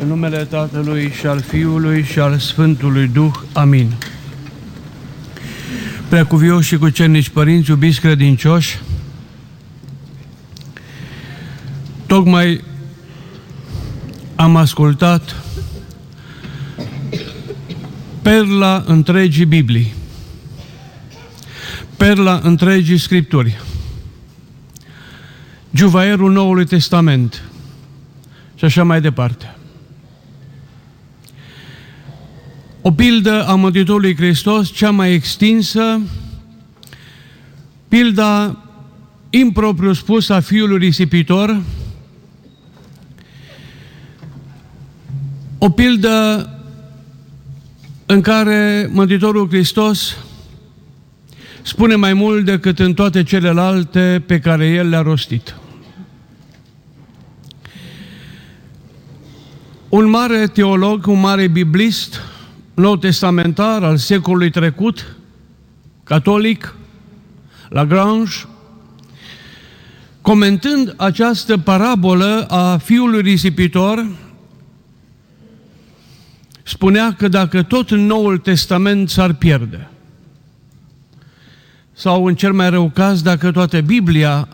În numele Tatălui și al Fiului și al Sfântului Duh. Amin. Preacuvioși și cucernici părinți, iubiți credincioși, tocmai am ascultat perla întregii Biblii, perla întregii Scripturi, juvaierul Noului Testament și așa mai departe. O pildă a Mântuitorului Hristos, cea mai extinsă, pilda impropriu spus a Fiului Risipitor, o pildă în care Mântuitorul Hristos spune mai mult decât în toate celelalte pe care El le-a rostit. Un mare teolog, un mare biblist, nou testamentar al secolului trecut, catolic, Lagrange, comentând această parabolă a fiului risipitor, spunea că dacă tot în Noul Testament s-ar pierde, sau în cel mai rău caz, dacă toată Biblia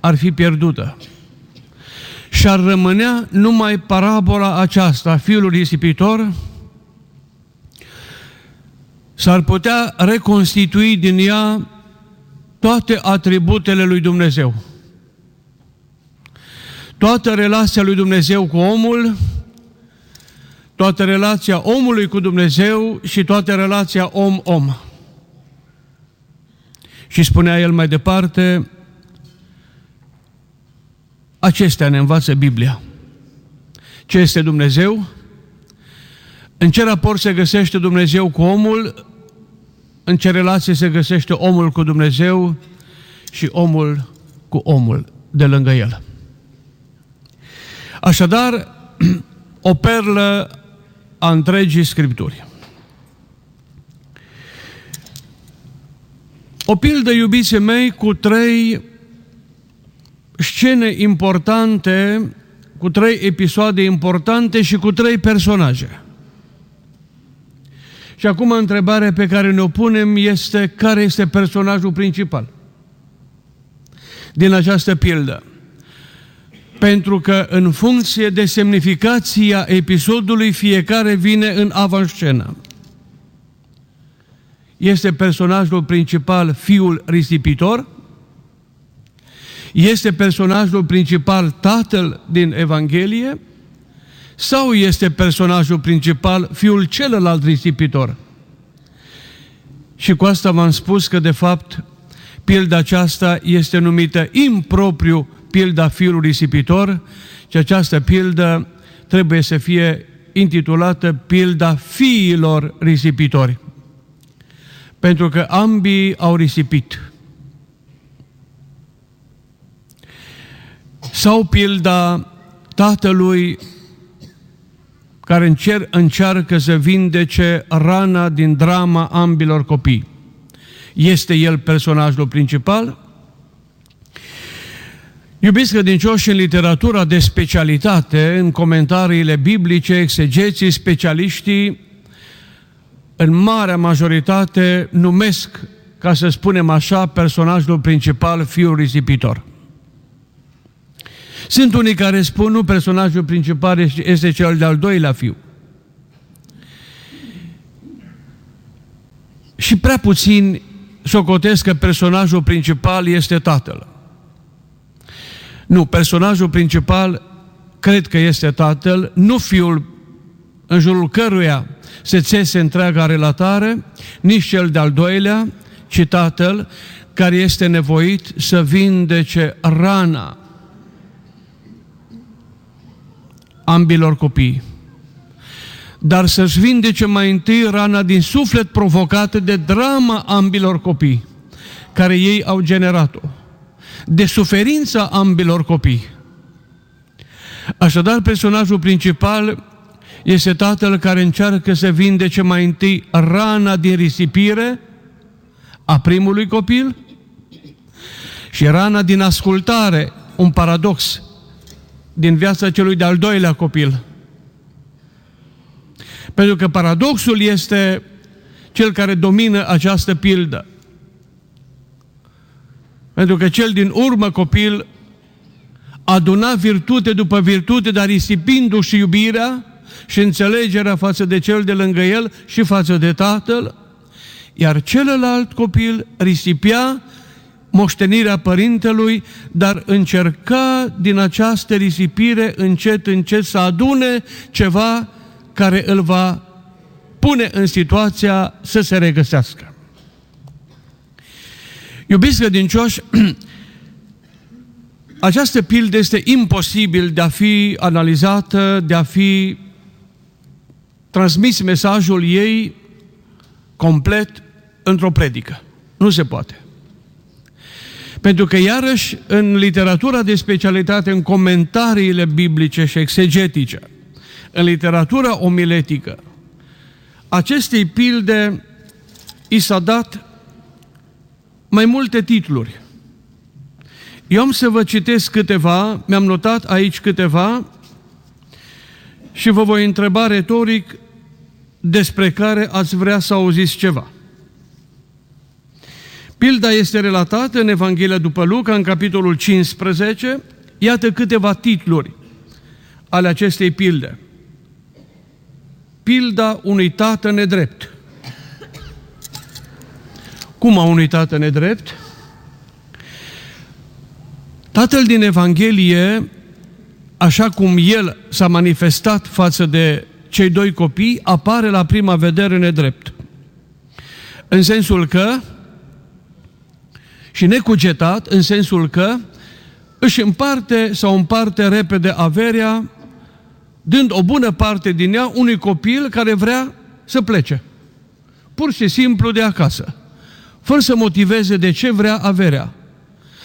ar fi pierdută, și ar rămânea numai parabola aceasta, fiul risipitor, s-ar putea reconstitui din ea toate atributele lui Dumnezeu. Toată relația lui Dumnezeu cu omul, toată relația omului cu Dumnezeu și toată relația om-om. Și spunea el mai departe, acestea ne învață Biblia. Ce este Dumnezeu? În ce raport se găsește Dumnezeu cu omul? În ce relație se găsește omul cu Dumnezeu și omul cu omul de lângă el? Așadar, o perlă a întregii Scripturi. O pildă, iubiții mei, cu trei scene importante, cu trei episoade importante și cu trei personaje. Și acum întrebarea pe care ne-o punem este care este personajul principal din această pildă. Pentru că în funcție de semnificația episodului, fiecare vine în avanscenă. Este personajul principal fiul risipitor, este personajul principal tatăl din Evanghelie sau este personajul principal fiul celălalt risipitor? Și cu asta v-am spus că de fapt pilda aceasta este numită impropriu pilda fiului risipitor și această pildă trebuie să fie intitulată pilda fiilor risipitori. Pentru că ambii au risipit. Sau pilda tatălui care încer, încearcă să vindece rana din drama ambilor copii. Este el personajul principal? Iubiți credincioși, în literatura de specialitate, în comentariile biblice, exegeții, specialiștii, în marea majoritate numesc, ca să spunem așa, personajul principal fiul risipitor. Sunt unii care spun, nu, personajul principal este cel de-al doilea fiu. Și prea puțin socotesc că personajul principal este tatăl. Nu, personajul principal cred că este tatăl, nu fiul în jurul căruia se țese întreaga relatare, nici cel de-al doilea, ci tatăl care este nevoit să vindece rana ambilor copii. Dar să-și vindece mai întâi rana din suflet provocată de drama ambilor copii, care ei au generat-o, de suferința ambilor copii. Așadar, personajul principal este tatăl care încearcă să vindece mai întâi rana din risipire a primului copil și rana din ascultare, un paradox, din viața celui de-al doilea copil. Pentru că paradoxul este cel care domină această pildă. Pentru că cel din urmă copil aduna virtute după virtute, dar risipindu-și iubirea și înțelegerea față de cel de lângă el și față de tatăl, iar celălalt copil risipea moștenirea părintelui, dar încerca din această risipire încet, încet să adune ceva care îl va pune în situația să se regăsească. Iubiți credincioși, această pildă este imposibil de a fi analizată, de a fi transmis mesajul ei complet într-o predică. Nu se poate. Pentru că, iarăși, în literatura de specialitate, în comentariile biblice și exegetice, în literatura omiletică, acestei pilde i s-a dat mai multe titluri. Eu am să vă citesc câteva, mi-am notat aici câteva și vă voi întreba retoric despre care ați vrea să auziți ceva. Pilda este relatată în Evanghelia după Luca, în capitolul 15. Iată câteva titluri ale acestei pilde. Pilda unui tată nedrept. Cum a unui tată nedrept? Tatăl din Evanghelie, așa cum el s-a manifestat față de cei doi copii, apare la prima vedere nedrept. În sensul că și necugetat în sensul că își împarte sau împarte repede averea, dând o bună parte din ea unui copil care vrea să plece. Pur și simplu de acasă. Fără să motiveze de ce vrea averea.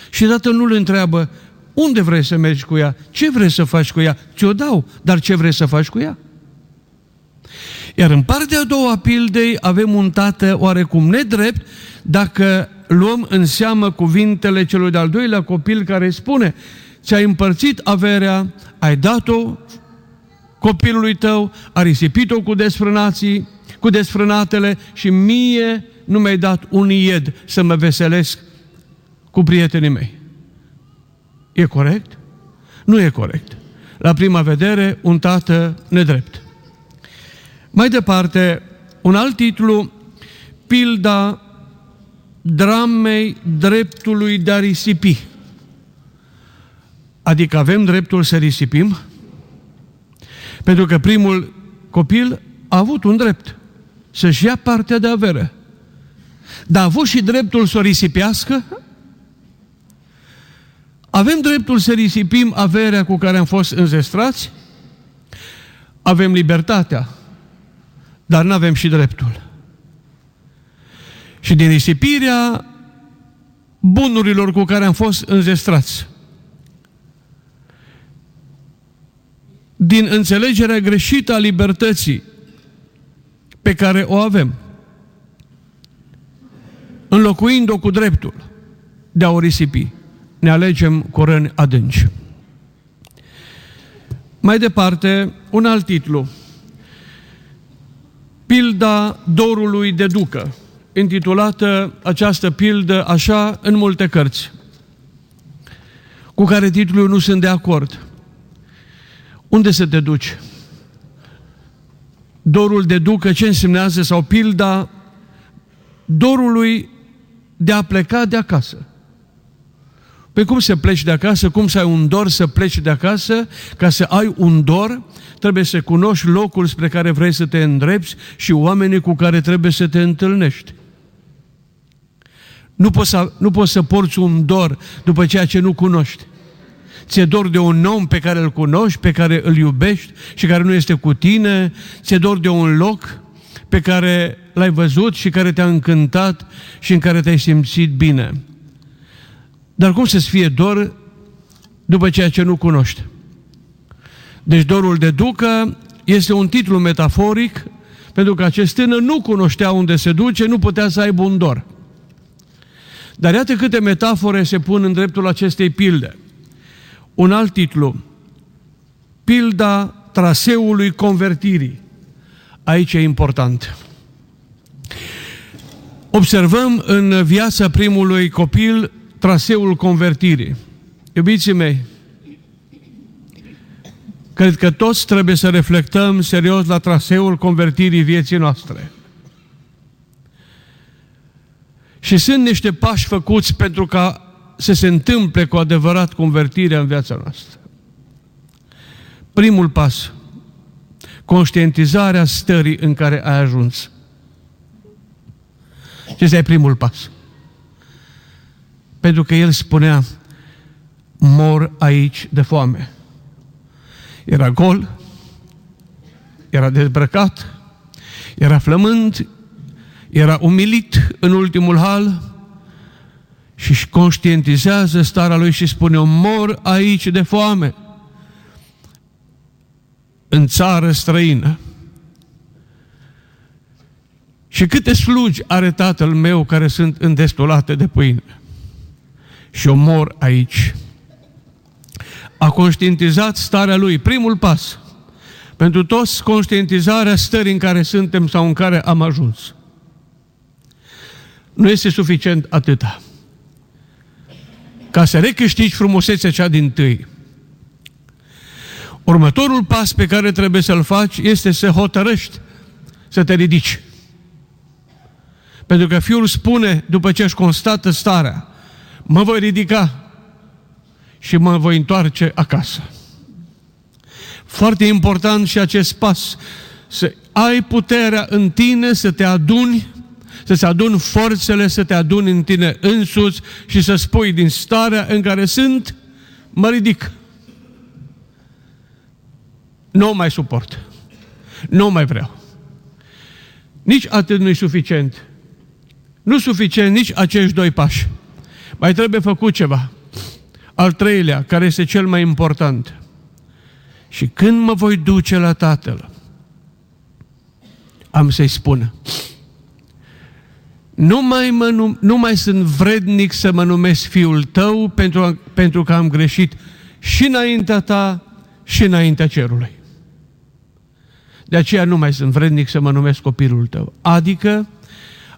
Și dată nu-l întreabă, unde vrei să mergi cu ea? Ce vrei să faci cu ea? Ți-o dau, dar ce vrei să faci cu ea? Iar în partea a doua pildei avem un tată oarecum nedrept dacă luăm în seamă cuvintele celui de-al doilea copil care spune ți-ai împărțit averea, ai dat-o copilului tău, a risipit-o cu desfrânații, cu desfrânatele și mie nu mi-ai dat un ied să mă veselesc cu prietenii mei. E corect? Nu e corect. La prima vedere, un tată nedrept. Mai departe, un alt titlu, pilda dramei dreptului de a risipi. Adică avem dreptul să risipim? Pentru că primul copil a avut un drept, să-și ia partea de avere. Dar a avut și dreptul să o risipească? Avem dreptul să risipim averea cu care am fost înzestrați? Avem libertatea, dar nu avem și dreptul și din risipirea bunurilor cu care am fost înzestrați. Din înțelegerea greșită a libertății pe care o avem, înlocuind-o cu dreptul de a o risipi, ne alegem cu răni adânci. Mai departe, un alt titlu. Pilda dorului de ducă intitulată această pildă așa în multe cărți, cu care titlul nu sunt de acord. Unde să te duci? Dorul de ducă, ce însemnează? Sau pilda dorului de a pleca de acasă. Pe cum să pleci de acasă? Cum să ai un dor să pleci de acasă? Ca să ai un dor, trebuie să cunoști locul spre care vrei să te îndrepți și oamenii cu care trebuie să te întâlnești. Nu poți, să, nu poți să porți un dor după ceea ce nu cunoști. Ți-e dor de un om pe care îl cunoști, pe care îl iubești și care nu este cu tine. Ți-e dor de un loc pe care l-ai văzut și care te-a încântat și în care te-ai simțit bine. Dar cum să-ți fie dor după ceea ce nu cunoști? Deci dorul de ducă este un titlu metaforic pentru că acest tânăr nu cunoștea unde se duce, nu putea să aibă un dor. Dar iată câte metafore se pun în dreptul acestei pilde. Un alt titlu, pilda traseului convertirii. Aici e important. Observăm în viața primului copil traseul convertirii. Iubiții mei, cred că toți trebuie să reflectăm serios la traseul convertirii vieții noastre. Și sunt niște pași făcuți pentru ca să se întâmple cu adevărat convertirea în viața noastră. Primul pas, conștientizarea stării în care ai ajuns. Și ăsta e primul pas. Pentru că el spunea, mor aici de foame. Era gol, era dezbrăcat, era flămând, era umilit în ultimul hal și își conștientizează starea lui și spune, mor aici de foame, în țară străină. Și câte slugi are tatăl meu care sunt îndestulate de pâine? Și o mor aici. A conștientizat starea lui, primul pas. Pentru toți, conștientizarea stării în care suntem sau în care am ajuns. Nu este suficient atâta. Ca să recâștigi frumusețea cea din tâi, următorul pas pe care trebuie să-l faci este să hotărăști să te ridici. Pentru că Fiul spune, după ce își constată starea, mă voi ridica și mă voi întoarce acasă. Foarte important și acest pas, să ai puterea în tine să te aduni, să-ți aduni forțele, să te aduni în tine însuți și să spui din starea în care sunt, mă ridic. Nu mai suport. Nu mai vreau. Nici atât nu e suficient. Nu suficient nici acești doi pași. Mai trebuie făcut ceva. Al treilea, care este cel mai important. Și când mă voi duce la Tatăl, am să-i spun, nu mai, mă num, nu mai sunt vrednic să mă numesc fiul tău pentru, pentru că am greșit și înaintea ta și înaintea cerului. De aceea nu mai sunt vrednic să mă numesc copilul tău. Adică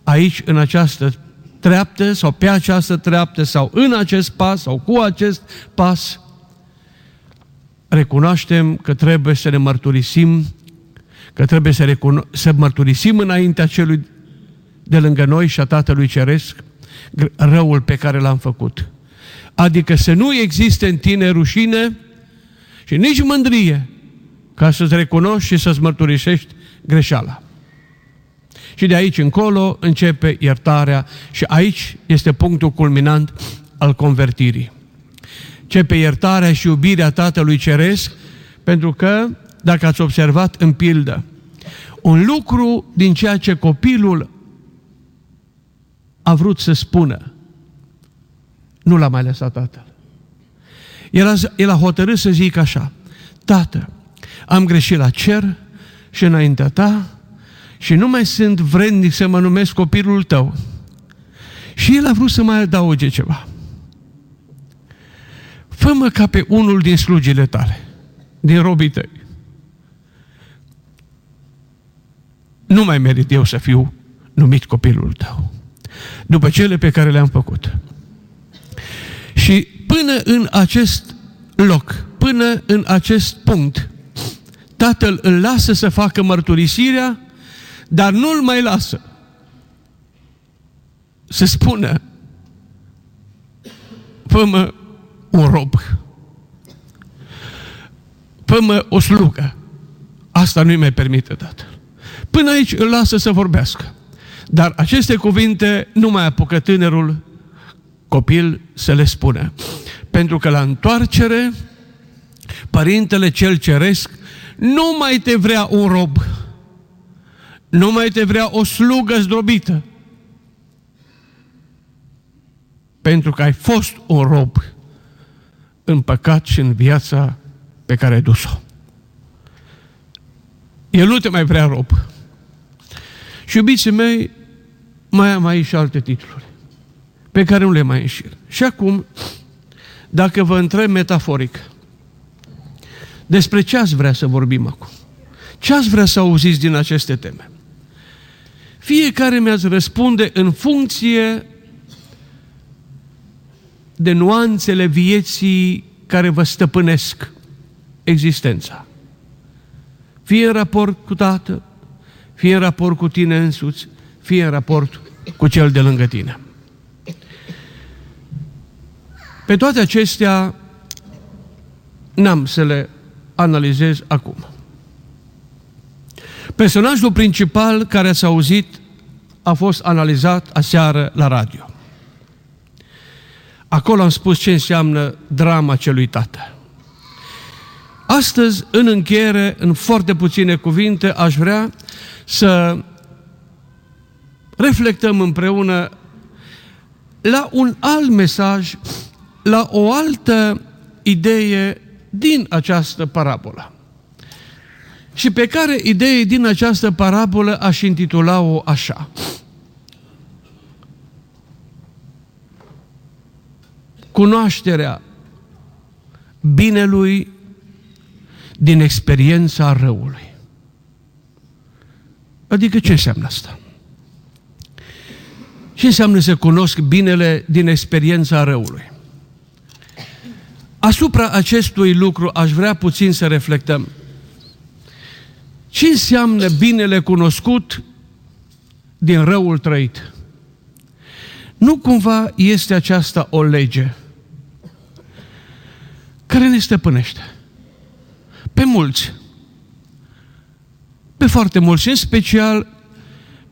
aici, în această treaptă sau pe această treaptă sau în acest pas sau cu acest pas, recunoaștem că trebuie să ne mărturisim, că trebuie să, recuno- să mărturisim înaintea celui de lângă noi și a Tatălui Ceresc răul pe care l-am făcut. Adică să nu existe în tine rușine și nici mândrie ca să-ți recunoști și să-ți mărturisești greșeala. Și de aici încolo începe iertarea și aici este punctul culminant al convertirii. Începe iertarea și iubirea Tatălui Ceresc, pentru că, dacă ați observat în pildă, un lucru din ceea ce copilul a vrut să spună, nu l-a mai lăsat tatăl. El a, el a hotărât să zic așa, Tată, am greșit la cer și înaintea ta și nu mai sunt vrednic să mă numesc copilul tău. Și el a vrut să mai adauge ceva. Fă-mă ca pe unul din slugile tale, din robii tăi. Nu mai merit eu să fiu numit copilul tău. După cele pe care le-am făcut. Și până în acest loc, până în acest punct, tatăl îl lasă să facă mărturisirea, dar nu-l mai lasă să spună fă un rob, fă o slugă. Asta nu-i mai permite tatăl. Până aici îl lasă să vorbească. Dar aceste cuvinte nu mai apucă tânărul copil să le spună. Pentru că la întoarcere, Părintele Cel Ceresc nu mai te vrea un rob, nu mai te vrea o slugă zdrobită, pentru că ai fost un rob în păcat și în viața pe care ai dus-o. El nu te mai vrea rob. Și iubiții mei, mai am aici și alte titluri, pe care nu le mai înșir. Și acum, dacă vă întreb metaforic, despre ce ați vrea să vorbim acum? Ce ați vrea să auziți din aceste teme? Fiecare mi-ați răspunde în funcție de nuanțele vieții care vă stăpânesc existența. Fie în raport cu Tatăl, fie în raport cu tine însuți, fie în raport cu cel de lângă tine. Pe toate acestea, n-am să le analizez acum. Personajul principal care ați auzit a fost analizat aseară la radio. Acolo am spus ce înseamnă drama celui tată. Astăzi, în încheiere, în foarte puține cuvinte, aș vrea să reflectăm împreună la un alt mesaj, la o altă idee din această parabolă. Și pe care idee din această parabolă aș intitula-o așa. Cunoașterea binelui din experiența răului. Adică ce înseamnă asta? Ce înseamnă să cunosc binele din experiența răului? Asupra acestui lucru aș vrea puțin să reflectăm. Ce înseamnă binele cunoscut din răul trăit? Nu cumva este aceasta o lege care ne stăpânește? Pe mulți. Pe foarte mulți și în special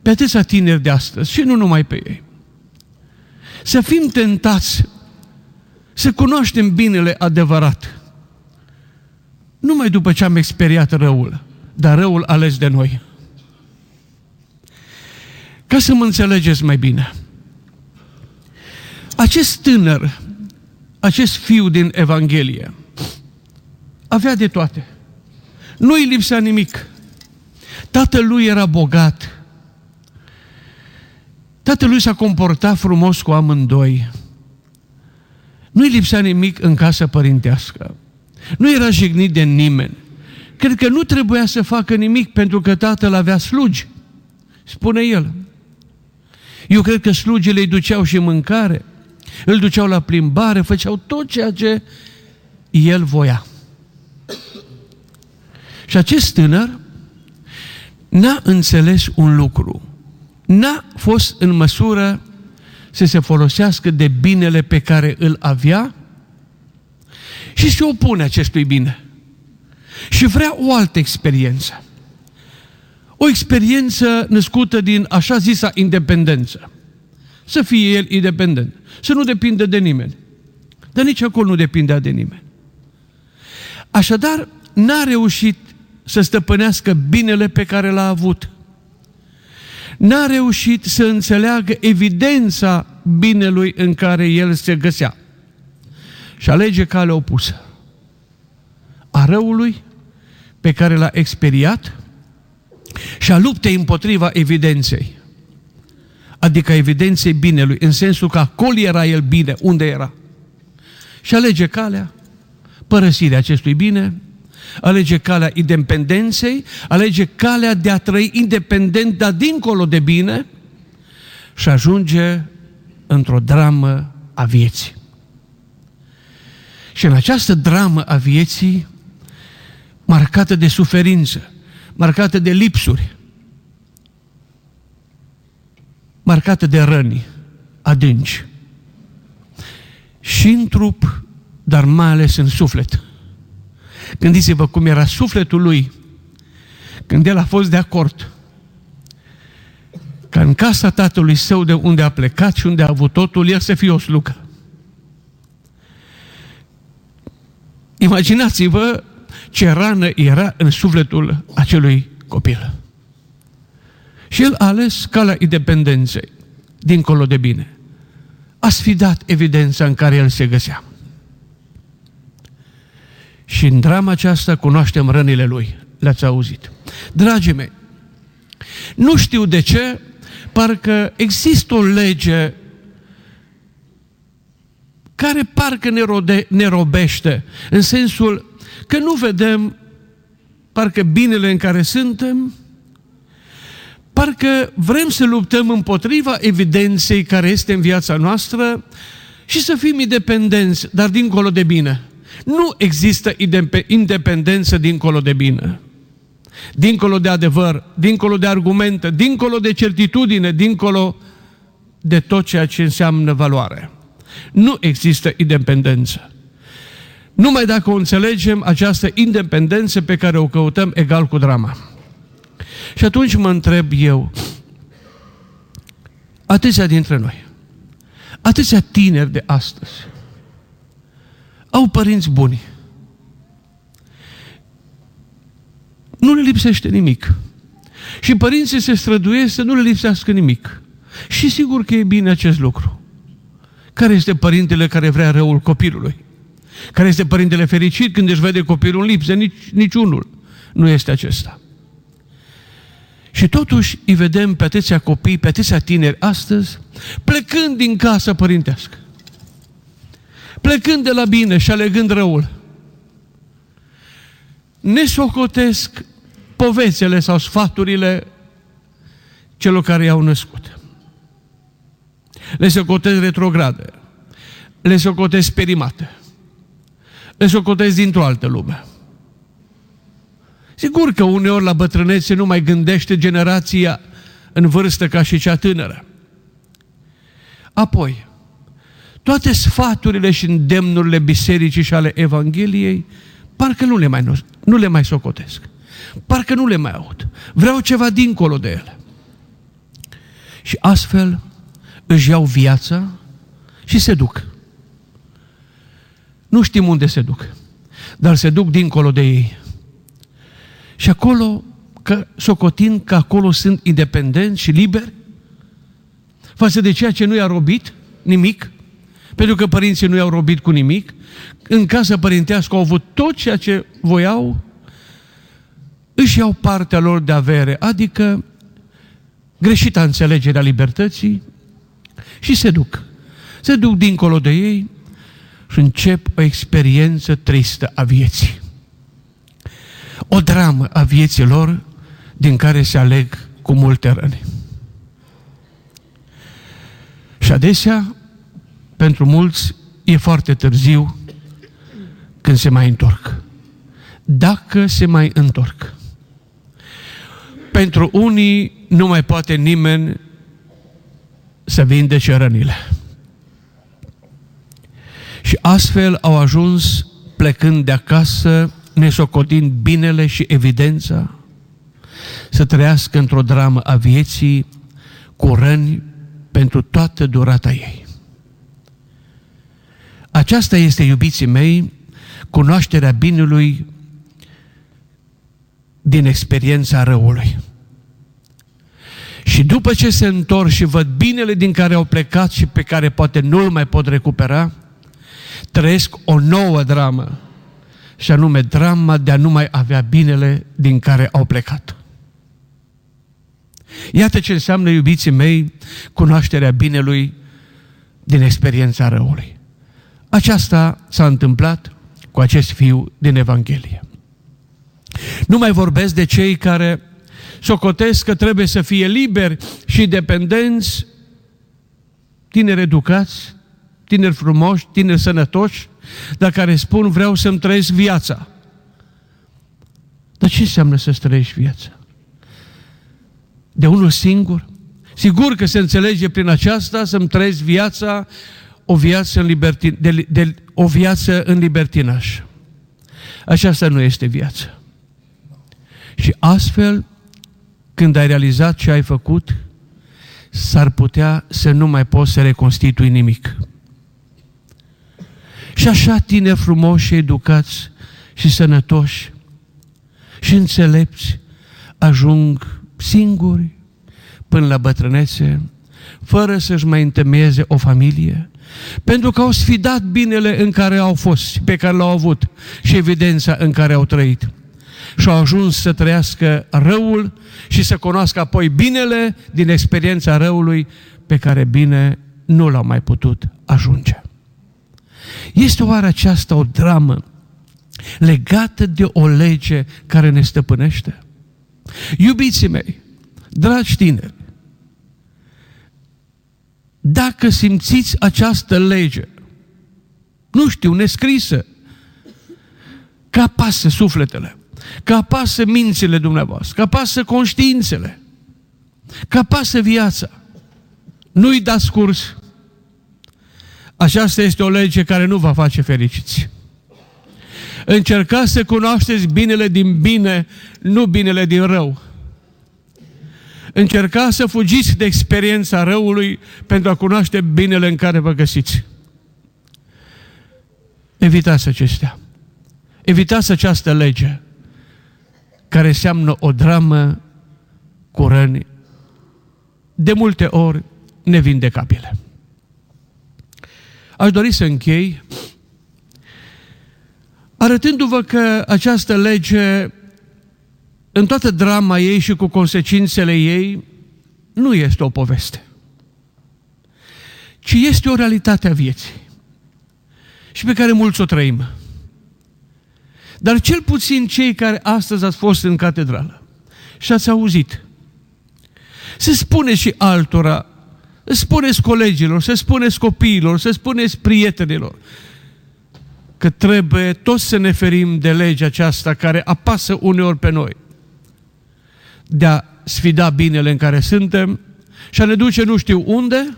pe atâția tineri de astăzi și nu numai pe ei. Să fim tentați să cunoaștem binele adevărat. Numai după ce am experiat răul, dar răul ales de noi. Ca să mă înțelegeți mai bine. Acest tânăr, acest fiu din Evanghelie, avea de toate. Nu îi lipsea nimic. Tatăl lui era bogat. Tatălui s-a comportat frumos cu amândoi. Nu-i lipsea nimic în casa părintească. Nu era jignit de nimeni. Cred că nu trebuia să facă nimic pentru că tatăl avea slugi, spune el. Eu cred că slugile îi duceau și mâncare, îl duceau la plimbare, făceau tot ceea ce el voia. Și acest tânăr n-a înțeles un lucru. N-a fost în măsură să se folosească de binele pe care îl avea și se opune acestui bine. Și vrea o altă experiență. O experiență născută din așa zisa independență. Să fie el independent. Să nu depindă de nimeni. Dar nici acolo nu depindea de nimeni. Așadar, n-a reușit să stăpânească binele pe care l-a avut n-a reușit să înțeleagă evidența binelui în care el se găsea. Și alege calea opusă. A răului pe care l-a experiat și a luptei împotriva evidenței. Adică evidenței binelui, în sensul că acolo era el bine, unde era. Și alege calea părăsirea acestui bine alege calea independenței, alege calea de a trăi independent, dar dincolo de bine și ajunge într-o dramă a vieții. Și în această dramă a vieții, marcată de suferință, marcată de lipsuri, marcată de răni adânci, și în trup, dar mai ales în suflet. Gândiți-vă cum era sufletul lui când el a fost de acord ca în casa tatălui său de unde a plecat și unde a avut totul, el să fie o slugă. Imaginați-vă ce rană era în sufletul acelui copil. Și el a ales calea independenței, dincolo de bine. A sfidat evidența în care el se găsea. Și în drama aceasta cunoaștem rănile lui. Le-ați auzit. Dragii mei, nu știu de ce, parcă există o lege care parcă ne, rode, ne robește, în sensul că nu vedem parcă binele în care suntem, parcă vrem să luptăm împotriva evidenței care este în viața noastră și să fim independenți, dar dincolo de bine. Nu există independență dincolo de bine. Dincolo de adevăr, dincolo de argumente, dincolo de certitudine, dincolo de tot ceea ce înseamnă valoare. Nu există independență. Numai dacă o înțelegem, această independență pe care o căutăm egal cu drama. Și atunci mă întreb eu, atâția dintre noi, atâția tineri de astăzi, au părinți buni. Nu le lipsește nimic. Și părinții se străduiesc să nu le lipsească nimic. Și sigur că e bine acest lucru. Care este părintele care vrea răul copilului? Care este părintele fericit când își vede copilul în lipsă? Nici, niciunul nu este acesta. Și totuși îi vedem pe atâția copii, pe atâția tineri astăzi, plecând din casa părintească. Plecând de la bine și alegând răul. Ne socotesc povețele sau sfaturile celor care i-au născut. Le socotesc retrograde. Le socotesc perimate. Le socotesc dintr-o altă lume. Sigur că uneori la bătrânețe nu mai gândește generația în vârstă ca și cea tânără. Apoi, toate sfaturile și îndemnurile bisericii și ale Evangheliei, parcă nu le mai, nu le mai socotesc. Parcă nu le mai aud. Vreau ceva dincolo de ele. Și astfel își iau viața și se duc. Nu știm unde se duc, dar se duc dincolo de ei. Și acolo, că, socotind că acolo sunt independenți și liberi, față de ceea ce nu i-a robit nimic, pentru că părinții nu i-au robit cu nimic, în casă părintească au avut tot ceea ce voiau, își iau partea lor de avere, adică greșita înțelegerea libertății și se duc. Se duc dincolo de ei și încep o experiență tristă a vieții o dramă a vieții lor din care se aleg cu multe răni. Și adesea, pentru mulți, e foarte târziu când se mai întorc. Dacă se mai întorc. Pentru unii nu mai poate nimeni să vindece rănile. Și astfel au ajuns plecând de acasă nesocotind binele și evidența, să trăiască într-o dramă a vieții cu răni pentru toată durata ei. Aceasta este, iubiții mei, cunoașterea binelui din experiența răului. Și după ce se întorc și văd binele din care au plecat și pe care poate nu-l mai pot recupera, trăiesc o nouă dramă și anume drama de a nu mai avea binele din care au plecat. Iată ce înseamnă, iubiții mei, cunoașterea binelui din experiența răului. Aceasta s-a întâmplat cu acest fiu din Evanghelie. Nu mai vorbesc de cei care socotesc că trebuie să fie liberi și dependenți, tineri educați, tineri frumoși, tineri sănătoși, dar care spun vreau să-mi trăiesc viața. Dar ce înseamnă să-ți trăiești viața? De unul singur? Sigur că se înțelege prin aceasta să-mi trăiesc viața, o viață în, libertin, de, de, o viață în libertinaș. Aceasta nu este viață. Și astfel, când ai realizat ce ai făcut, s-ar putea să nu mai poți să reconstitui nimic. Și așa tineri frumoși și educați și sănătoși și înțelepți ajung singuri până la bătrânețe, fără să-și mai întemeieze o familie, pentru că au sfidat binele în care au fost, pe care l-au avut și evidența în care au trăit. Și au ajuns să trăiască răul și să cunoască apoi binele din experiența răului pe care bine nu l-au mai putut ajunge. Este oare aceasta o dramă legată de o lege care ne stăpânește. Iubiții mei, dragi tineri, dacă simțiți această lege, nu știu, nescrisă, că apasă sufletele, că apasă mințile dumneavoastră, că apasă conștiințele, că apasă viața, nu-i dați curs. Aceasta este o lege care nu va face fericiți. Încercați să cunoașteți binele din bine, nu binele din rău. Încercați să fugiți de experiența răului pentru a cunoaște binele în care vă găsiți. Evitați acestea. Evitați această lege care înseamnă o dramă cu răni de multe ori nevindecabile. Aș dori să închei arătându-vă că această lege, în toată drama ei și cu consecințele ei, nu este o poveste, ci este o realitate a vieții și pe care mulți o trăim. Dar cel puțin cei care astăzi ați fost în catedrală și ați auzit, se spune și altora, spuneți colegilor, să spuneți copiilor, să spuneți prietenilor, că trebuie toți să ne ferim de legea aceasta care apasă uneori pe noi, de a sfida binele în care suntem și a ne duce nu știu unde,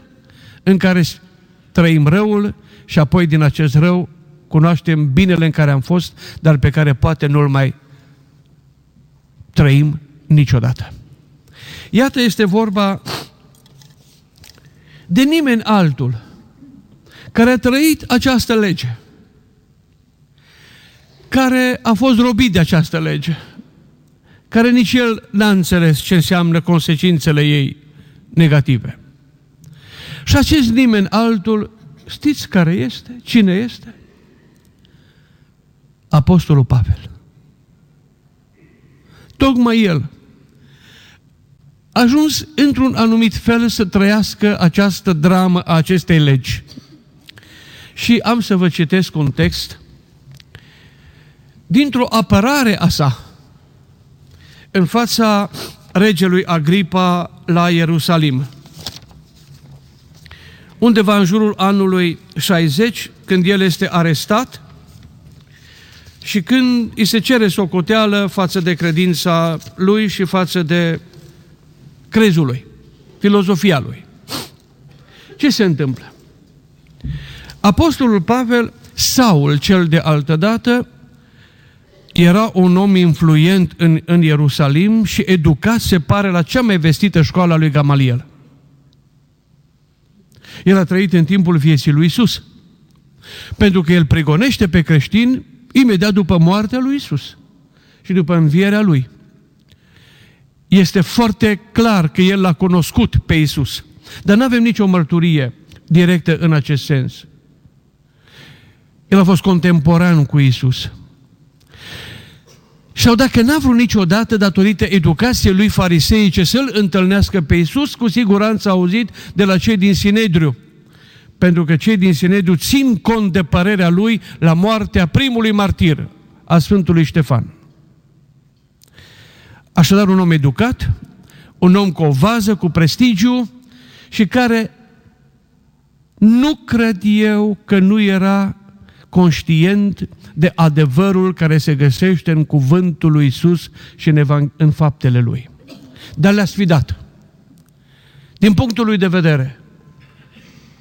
în care trăim răul și apoi din acest rău cunoaștem binele în care am fost, dar pe care poate nu-l mai trăim niciodată. Iată este vorba de nimeni altul care a trăit această lege, care a fost robit de această lege, care nici el n-a înțeles ce înseamnă consecințele ei negative. Și acest nimeni altul, știți care este? Cine este? Apostolul Pavel. Tocmai el a ajuns într-un anumit fel să trăiască această dramă a acestei legi. Și am să vă citesc un text dintr-o apărare a sa în fața regelui Agripa la Ierusalim. Undeva în jurul anului 60, când el este arestat și când îi se cere socoteală față de credința lui și față de crezul lui, filozofia lui. Ce se întâmplă? Apostolul Pavel, Saul cel de altădată, era un om influent în, în Ierusalim și educat, se pare, la cea mai vestită școală a lui Gamaliel. El a trăit în timpul vieții lui Isus. Pentru că el pregonește pe creștini imediat după moartea lui Isus și după învierea lui. Este foarte clar că el l-a cunoscut pe Isus. Dar nu avem nicio mărturie directă în acest sens. El a fost contemporan cu Isus. Sau dacă n-a vrut niciodată, datorită educației lui fariseice, să-L întâlnească pe Iisus, cu siguranță a auzit de la cei din Sinedriu. Pentru că cei din Sinedriu țin cont de părerea lui la moartea primului martir, a Sfântului Ștefan. Așadar, un om educat, un om cu o vază, cu prestigiu și care nu cred eu că nu era conștient de adevărul care se găsește în cuvântul lui Isus și în, evang- în faptele lui. Dar le-a sfidat. Din punctul lui de vedere,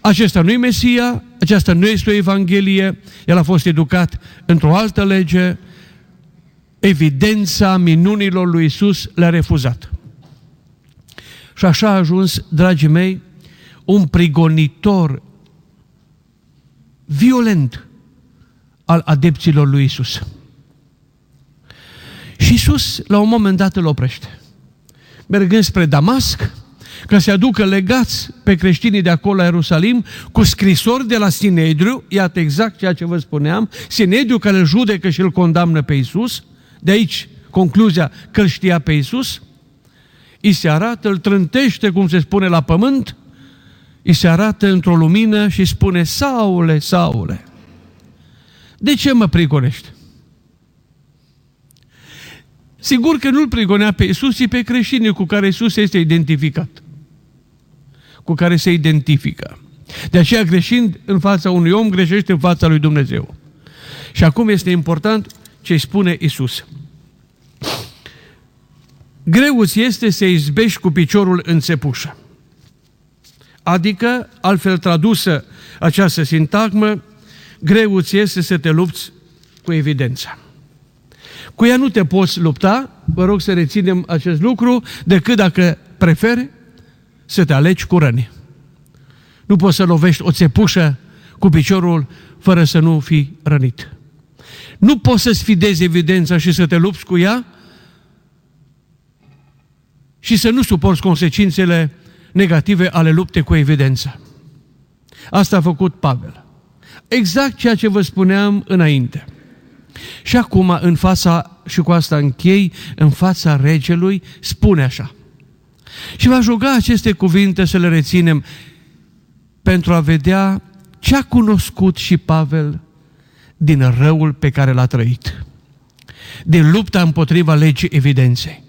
acesta nu e Mesia, aceasta nu este o Evanghelie, el a fost educat într-o altă lege, evidența minunilor lui Isus le-a refuzat. Și așa a ajuns, dragii mei, un prigonitor violent al adepților lui Isus. Și Isus, la un moment dat, îl oprește. Mergând spre Damasc, ca să aducă legați pe creștinii de acolo la Ierusalim cu scrisori de la Sinedriu, iată exact ceea ce vă spuneam, Sinedriu care îl judecă și îl condamnă pe Isus, de aici concluzia că îl știa pe Isus, îi se arată, îl trântește, cum se spune, la pământ, îi se arată într-o lumină și spune, Saule, Saule, de ce mă prigonești? Sigur că nu-L prigonea pe Isus, ci pe creștinii cu care Isus este identificat. Cu care se identifică. De aceea greșind în fața unui om, greșește în fața lui Dumnezeu. Și acum este important ce îi spune Isus. Greuț ți este să izbești cu piciorul în țepușă. Adică, altfel tradusă această sintagmă, greu ți este să te lupți cu evidența. Cu ea nu te poți lupta, vă rog să reținem acest lucru, decât dacă preferi să te alegi cu răni. Nu poți să lovești o țepușă cu piciorul fără să nu fii rănit. Nu poți să sfidezi evidența și să te lupți cu ea și să nu suporți consecințele negative ale luptei cu evidența. Asta a făcut Pavel. Exact ceea ce vă spuneam înainte. Și acum, în fața, și cu asta închei, în fața regelui, spune așa. Și va juga aceste cuvinte să le reținem pentru a vedea ce a cunoscut și Pavel din răul pe care l-a trăit. Din lupta împotriva legii evidenței.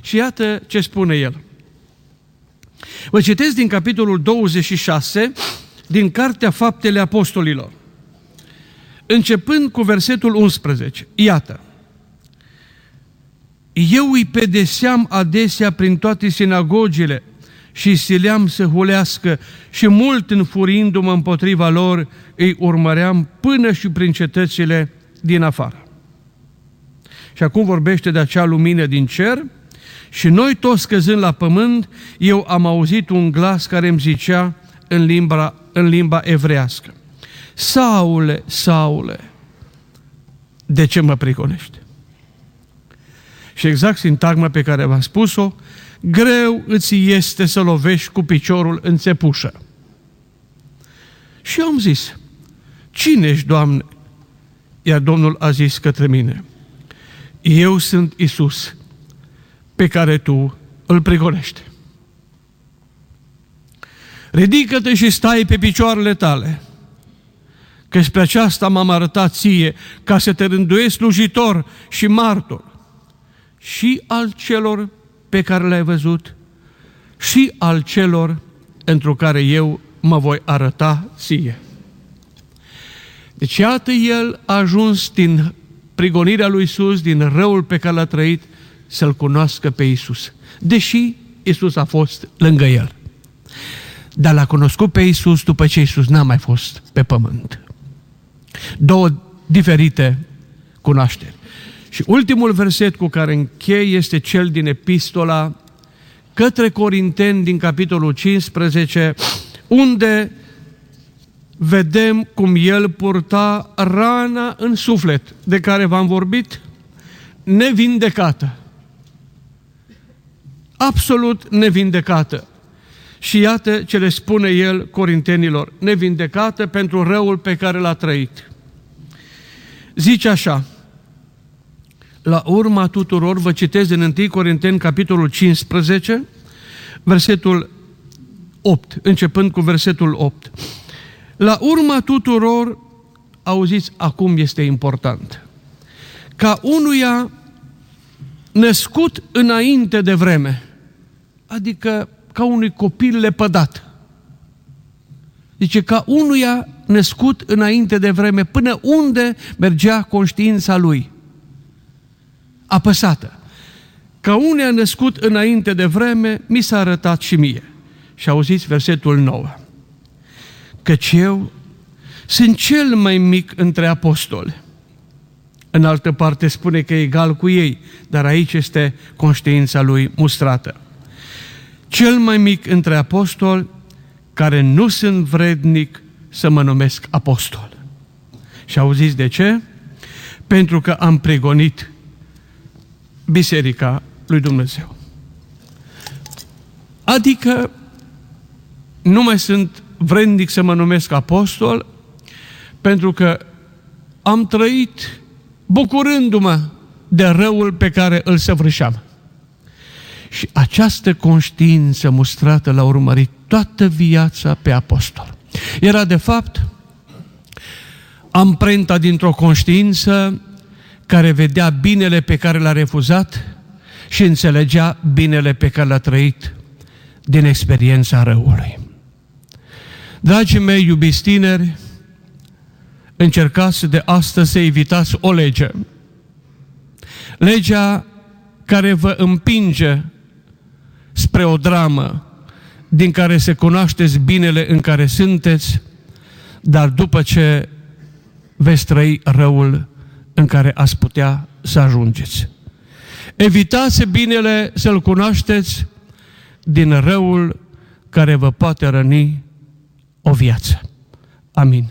Și iată ce spune el. Vă citesc din capitolul 26 din Cartea Faptele Apostolilor. Începând cu versetul 11. Iată. Eu îi pedeseam adesea prin toate sinagogile și sileam să hulească și mult înfurindu-mă împotriva lor, îi urmăream până și prin cetățile din afară. Și acum vorbește de acea lumină din cer și noi toți căzând la pământ, eu am auzit un glas care îmi zicea în limba, în limba evrească, Saule, Saule, de ce mă priconești? Și exact sintagma pe care v-am spus-o, greu îți este să lovești cu piciorul în țepușă. Și eu am zis, cine ești, Doamne? Iar Domnul a zis către mine, eu sunt Isus, pe care tu îl prigonești. Ridică-te și stai pe picioarele tale, că spre aceasta m-am arătat ție, ca să te rânduiesc slujitor și martor și al celor pe care le-ai văzut și al celor pentru care eu mă voi arăta ție. Deci iată, el a ajuns din prigonirea lui Isus, din răul pe care l-a trăit, să-L cunoască pe Isus. Deși Isus a fost lângă el. Dar l-a cunoscut pe Isus după ce Isus n-a mai fost pe pământ. Două diferite cunoașteri. Și ultimul verset cu care închei este cel din epistola către Corinteni din capitolul 15, unde vedem cum el purta rana în suflet, de care v-am vorbit, nevindecată. Absolut nevindecată. Și iată ce le spune el corintenilor, nevindecată pentru răul pe care l-a trăit. Zice așa, la urma tuturor, vă citesc în 1 Corinteni, capitolul 15, versetul 8, începând cu versetul 8. La urma tuturor, auziți, acum este important, ca unuia născut înainte de vreme, adică ca unui copil lepădat. Zice, ca unuia născut înainte de vreme, până unde mergea conștiința lui apăsată. Ca unea născut înainte de vreme, mi s-a arătat și mie. Și auziți versetul 9. Căci eu sunt cel mai mic între apostoli. În altă parte spune că e egal cu ei, dar aici este conștiința lui mustrată. Cel mai mic între apostoli, care nu sunt vrednic să mă numesc apostol. Și auziți de ce? Pentru că am pregonit Biserica lui Dumnezeu. Adică nu mai sunt vrednic să mă numesc apostol, pentru că am trăit bucurându-mă de răul pe care îl săvârșeam. Și această conștiință mustrată l-a urmărit toată viața pe apostol. Era de fapt amprenta dintr-o conștiință care vedea binele pe care l-a refuzat și înțelegea binele pe care l-a trăit din experiența răului. Dragii mei, iubiți tineri, încercați de astăzi să evitați o lege. Legea care vă împinge spre o dramă din care se cunoașteți binele în care sunteți, dar după ce veți trăi răul în care ați putea să ajungeți. Evitați binele să-l cunoașteți din răul care vă poate răni o viață. Amin.